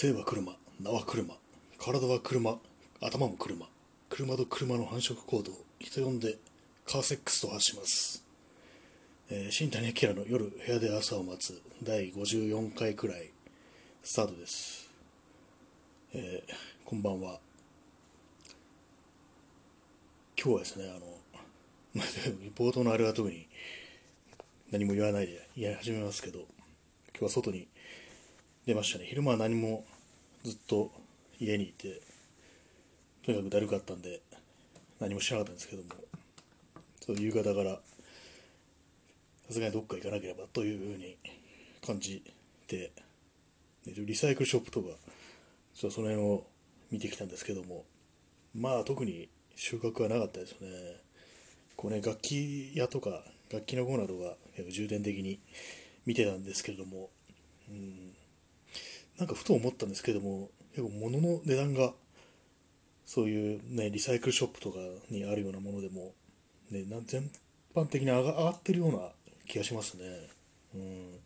性は車、名は車、体は車、頭も車、車と車の繁殖行動、人呼んでカーセックスと発します。えー、新谷明の夜部屋で朝を待つ第54回くらいスタートです。えーこんばんは。今日はですね、あの、冒頭のあれは特に何も言わないで言い始めますけど、今日は外に出ましたね。昼間は何もずっと家にいて、とにかくだるかったんで、何もしなかったんですけども、そう夕方から、さすがにどっか行かなければというふうに感じて、リサイクルショップとか、ちょっとその辺を見てきたんですけども、まあ特に収穫はなかったですね。こうね、楽器屋とか、楽器のコーナーとか、結構重点的に見てたんですけれども、うん、なんかふと思ったんですけども、結構物の値段が、そういうね、リサイクルショップとかにあるようなものでも、ね、な全般的に上が上がってるような気がしますね。うん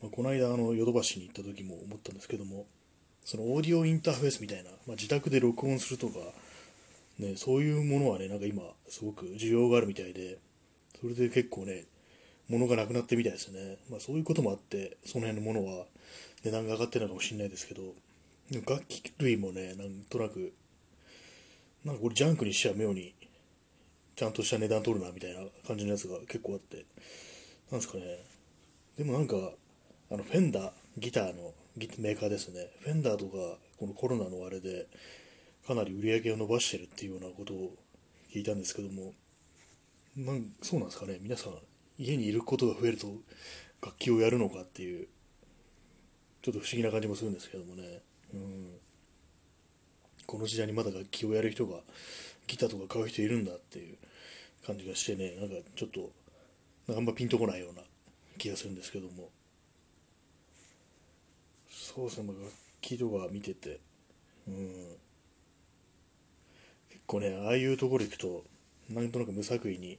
まあ、この間、あの、ヨドバシに行った時も思ったんですけども、そのオーディオインターフェースみたいな、まあ、自宅で録音するとか、ね、そういうものはね、なんか今、すごく需要があるみたいで、それで結構ね、物がなくなってみたいですね。まあそういうこともあって、その辺のものは値段が上がってるのかもしれないですけど、楽器類もね、なんとなく、なんかこれジャンクにしちゃ妙に、ちゃんとした値段取るなみたいな感じのやつが結構あって、なんですかね、でもなんか、あのフェンダー、ギターのギメーカーですね、フェンダーとか、このコロナのあれで、かなり売り上げを伸ばしてるっていうようなことを聞いたんですけども、なんそうなんですかね、皆さん、家にいることが増えると楽器をやるのかっていう、ちょっと不思議な感じもするんですけどもね、うん、この時代にまだ楽器をやる人が、ギターとか買う人いるんだっていう感じがしてね、なんかちょっと、あんまピンとこないような気がするんですけども、そうですね、楽器とか見てて、うん、結構ね、ああいうところ行くと、なんとなく無作為に、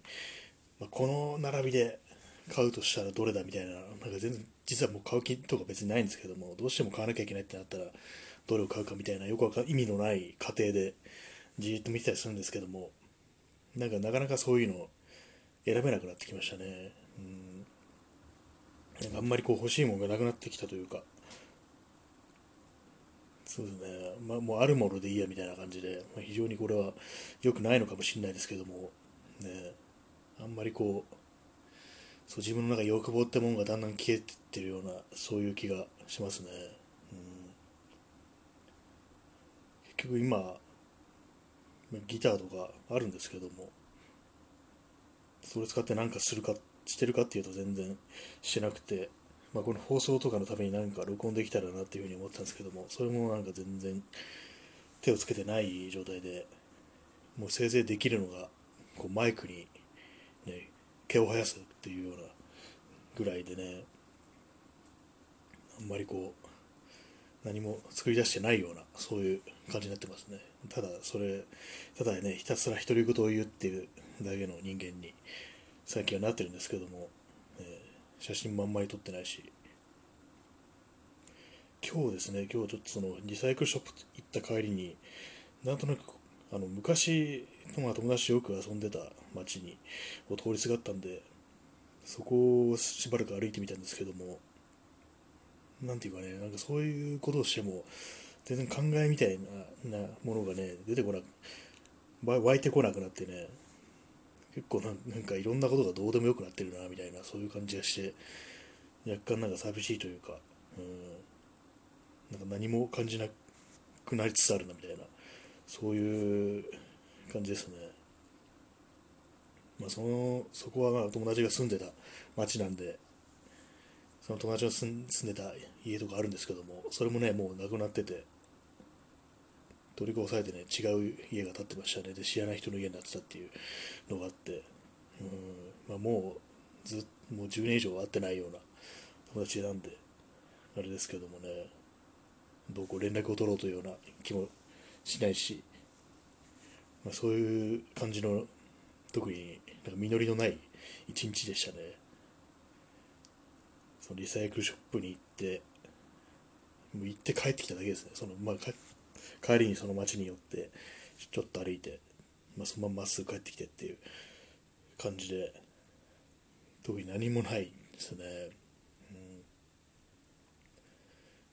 まあ、この並びで買うとしたらどれだみたいな、なんか全然、実はもう買う気とか別にないんですけども、どうしても買わなきゃいけないってなったら、どれを買うかみたいな、よくわか意味のない過程で、じーっと見てたりするんですけども、なんかなかなかそういうの選べなくなってきましたね。うん。なんかあんまりこう欲しいものがなくなってきたというか、そうですね、まあ、もうあるものでいいやみたいな感じで、まあ、非常にこれは良くないのかもしれないですけども、ね、あんまりこう、そう自分の中欲望ってものがだんだん消えてってるような、そういう気がしますね。うん、結局今、ギターとかあるんですけども、それ使って何かするか、してるかっていうと全然してなくて、まあ、この放送とかのために何か録音できたらなっていうふうに思ったんですけども、それもなんか全然手をつけてない状態で、もうせいぜいできるのが、こうマイクに、ね、毛を生やすっていうようなぐらいでね、あんまりこう、何も作り出してないような、そういう感じになってますね。ただ、それ、ただね、ひたすら独り言を言うっていうだけの人間に、最近はなってるんですけども、え写真もあんまり撮ってないし、今日ですね、今日ちょっとそのリサイクルショップ行った帰りに、なんとなくあの昔、友達よく遊んでた街にを通りすがったんで、そこをしばらく歩いてみたんですけども、なんていうかね、なんかそういうことをしても、全然考えみたいなものがね、出てこなく、湧いてこなくなってね、結構なんなんかいろんなことがどうでもよくなってるなみたいなそういう感じがして若干なんか寂しいというか、うん、なんか何も感じなくなりつつあるなみたいな。そういう感じですね。まあ、そのそこはまあ友達が住んでた町なんでその友達が住んでた家とかあるんですけどもそれもねもうなくなってて取り壊されてね違う家が建ってましたねで知らない人の家になってたっていうのがあってうん、まあ、もうずもう10年以上会ってないような友達なんであれですけどもねどうこう連絡を取ろうというような気もしないし、まあ、そういう感じの特になんか実りのない一日でしたね。そのリサイクルショップに行ってもう行って帰ってきただけですね。その、まあ、帰りにその街に寄ってちょっと歩いて、まあ、そのまままっすぐ帰ってきてっていう感じで特に何もないですね、うん、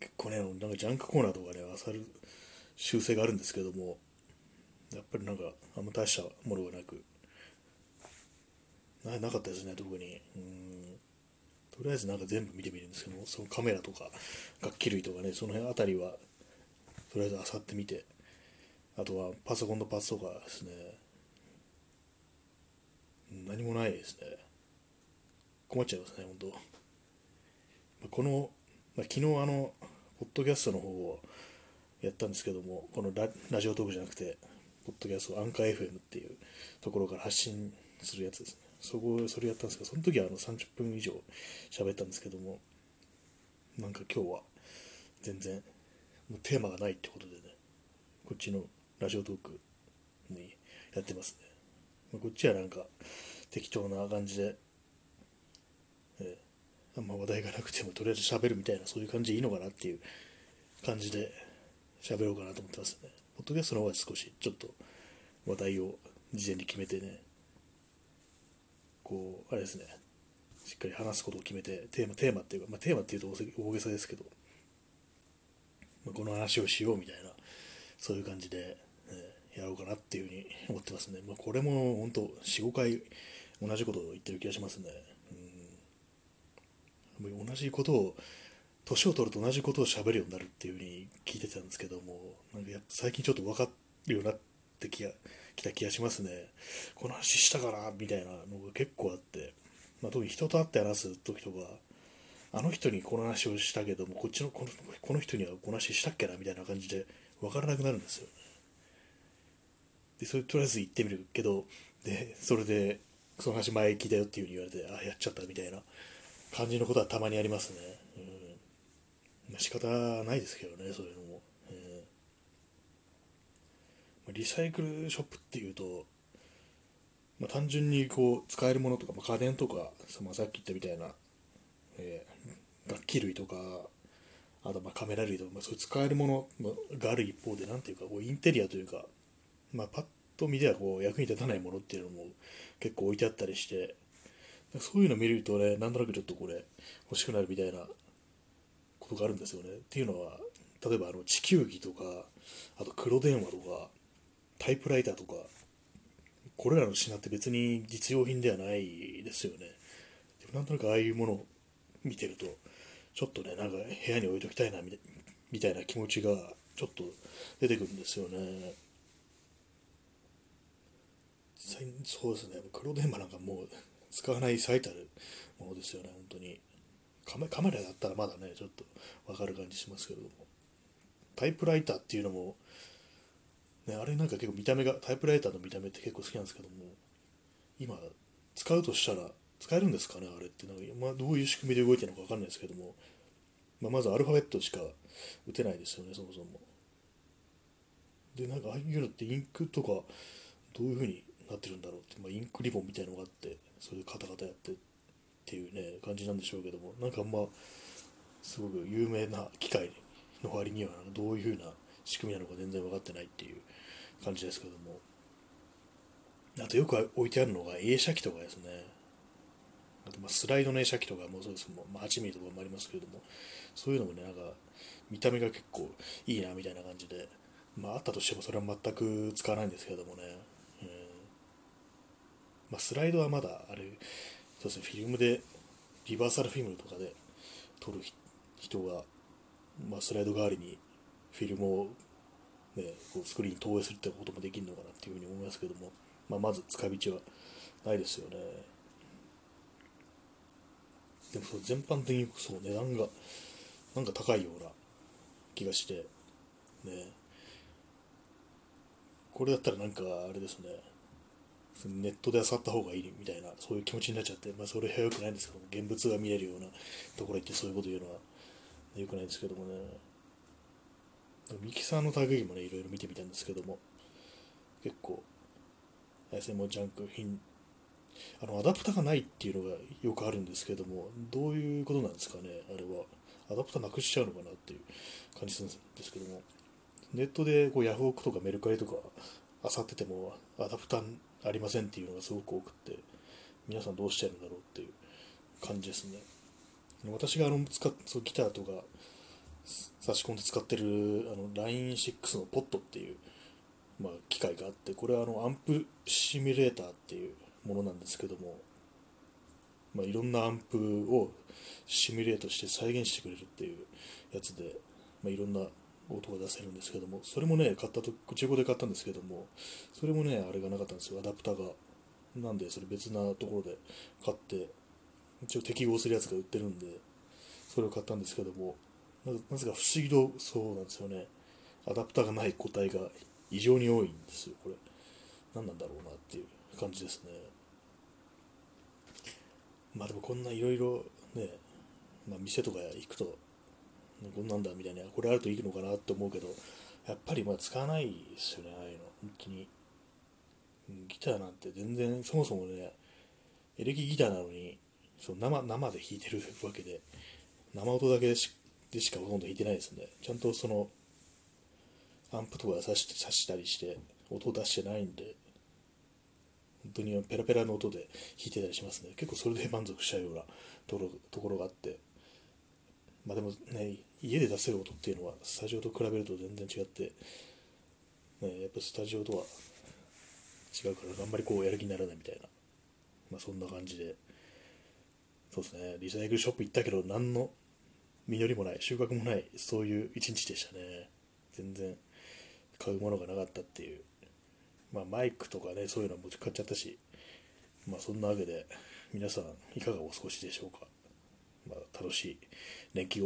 結構ねなんかジャンクコーナーとかね漁る習性があるんですけどもやっぱりなんかあんま大したものがなくななかったですね特に。うん。とりあえずなんか全部見てみるんですけどそのカメラとか楽器類とかねその辺あたりはとりあえず漁ってみてあとはパソコンのパーツとかですね。何もないですね。困っちゃいますね本当。この、まあ、昨日あのポッドキャストの方をやったんですけどもこのラジオトークじゃなくてポッドキャストアンカー FM っていうところから発信するやつですね。そこそれやったんですけどその時はあの30分以上喋ったんですけどもなんか今日は全然もうテーマがないってことでねこっちのラジオトークにやってますね、まあ、こっちはなんか適当な感じで、えー、あんま話題がなくてもとりあえず喋るみたいなそういう感じでいいのかなっていう感じで喋ろうかなと思ってますねポッドキャストの方は少しちょっと話題を事前に決めてねこう、あれですね、しっかり話すことを決めて、テーマ、テーマっていうか、まあ、テーマっていうと大げさですけど、まあ、この話をしようみたいな、そういう感じで、ね、やろうかなっていうふうに思ってますね。まあ、これも本当、4、5回同じことを言ってる気がしますね。うん、同じことを、年を取ると同じことを喋るようになるっていうふうに聞いてたんですけども、なんか最近ちょっと分かるようになってき、た気がしますね。この話したかなみたいなのが結構あって、まあ、特に人と会って話す時とか、あの人にこの話をしたけども、こっちのこのこの人にはこの話したっけなみたいな感じで分からなくなるんですよね。で、それとりあえず言ってみるけど、で、それで、その話前聞いたよっていう風に言われて、あ、やっちゃったみたいな感じのことはたまにありますね。うん。まあ、仕方ないですけどね、そういうのも。リサイクルショップっていうと、まあ、単純にこう使えるものとか、まあ、家電とか、まあ、さっき言ったみたいな、えー、楽器類とか、あとまカメラ類とか、まあ、そういう使えるものがある一方で、なんていうか、こうインテリアというか、まあ、パッと見ではこう役に立たないものっていうのも結構置いてあったりして、そういうの見るとね、なんとなくちょっとこれ欲しくなるみたいなことがあるんですよね。っていうのは、例えばあの地球儀とか、あと黒電話とか、タイプライターとか、これらの品って別に実用品ではないですよね。でもなんとなくああいうものを見てると、ちょっとね、なんか部屋に置いときたいなみたいな気持ちがちょっと出てくるんですよね。そうですね、黒電話なんかもう使わない最たるものですよね、本当に。カメカメラだったらまだね、ちょっとわかる感じしますけれども。タイプライターっていうのも、ね、あれなんか結構見た目が、タイプライターの見た目って結構好きなんですけども、今、使うとしたら、使えるんですかね、あれって。なんかまあ、どういう仕組みで動いてるのか分かんないですけども、まあ、まずアルファベットしか打てないですよね、そもそも。で、なんかああいうのってインクとか、どういう風になってるんだろうって、まあ、インクリボンみたいのがあって、それでカタカタやってっていうね、感じなんでしょうけども、なんかあんま、すごく有名な機械の割には、どういう風な仕組みなのか全然分かってないっていう感じですけども。あとよく置いてあるのが映写機とかですね。あとまスライドの映写機とかもそうですもん、ま、8ミリとかもありますけれどもそういうのもねなんか見た目が結構いいなみたいな感じでまああったとしてもそれは全く使わないんですけどもね、うん。まあ、スライドはまだあれそうですね。フィルムでリバーサルフィルムとかで撮る人が、まあ、スライド代わりにフィルムをね、こうスクリーンに投影するってこともできるのかなっていうふうに思いますけども、まあ、まず使い道はないですよね。でもそ全般的にそう値段がなんか高いような気がして、ね、これだったらなんかあれですね、ネットで漁った方がいいみたいな、そういう気持ちになっちゃって、まあそれは良くないんですけども、現物が見えるようなところ行ってそういうこと言うのは良くないんですけどもね。ミキサーの類もね、いろいろ見てみたんですけども、結構、あれですね、もうジャンク品、あの、アダプターがないっていうのがよくあるんですけども、どういうことなんですかね、あれは。アダプターなくしちゃうのかなっていう感じするんですけども、ネットでこうヤフオクとかメルカリとか漁っててもアダプタありませんっていうのがすごく多くって皆さんどうしてるんだろうっていう感じですね。私があの使っそうギターとか差し込んで使ってるあの LINE6 のポットっていう、まあ、機械があってこれはあのアンプシミュレーターっていうものなんですけども、まあ、いろんなアンプをシミュレートして再現してくれるっていうやつで、まあ、いろんな音が出せるんですけども、それもね、買ったと、中古で買ったんですけども、それもね、あれがなかったんですよ、アダプターが。なんで、それ別なところで買って、一応適合するやつが売ってるんで、それを買ったんですけども、なぜか不思議とそうなんですよね。アダプターがない個体が異常に多いんですよ、これ。何なんだろうなっていう感じですね。まあでもこんないろいろね、まあ、店とか行くと、こんなんだみたいな、これあるといいのかなって思うけど、やっぱりまあ使わないですよね、ああいうの。本当に。ギターなんて全然、そもそもね、エレキギターなのに、その生生で弾いてるわけで、生音だけでしでしかほとんど弾いてないですね。ちゃんとその、アンプとかさしてさしたりして、音を出してないんで、本当にペラペラの音で弾いてたりしますね。結構それで満足しちゃうようなところところがあって、まあでもね、家で出せる音っていうのはスタジオと比べると全然違って、ね、やっぱスタジオとは違うからあんまりこうやる気にならないみたいな、まあそんな感じで、そうですね、リサイクルショップ行ったけど何の実りもない、収穫もない、そういう一日でしたね。全然買うものがなかったっていう。まあマイクとかね、そういうのも買っちゃったし、まあそんなわけで皆さんいかがお過ごしでしょうか。まあ、楽しい連休を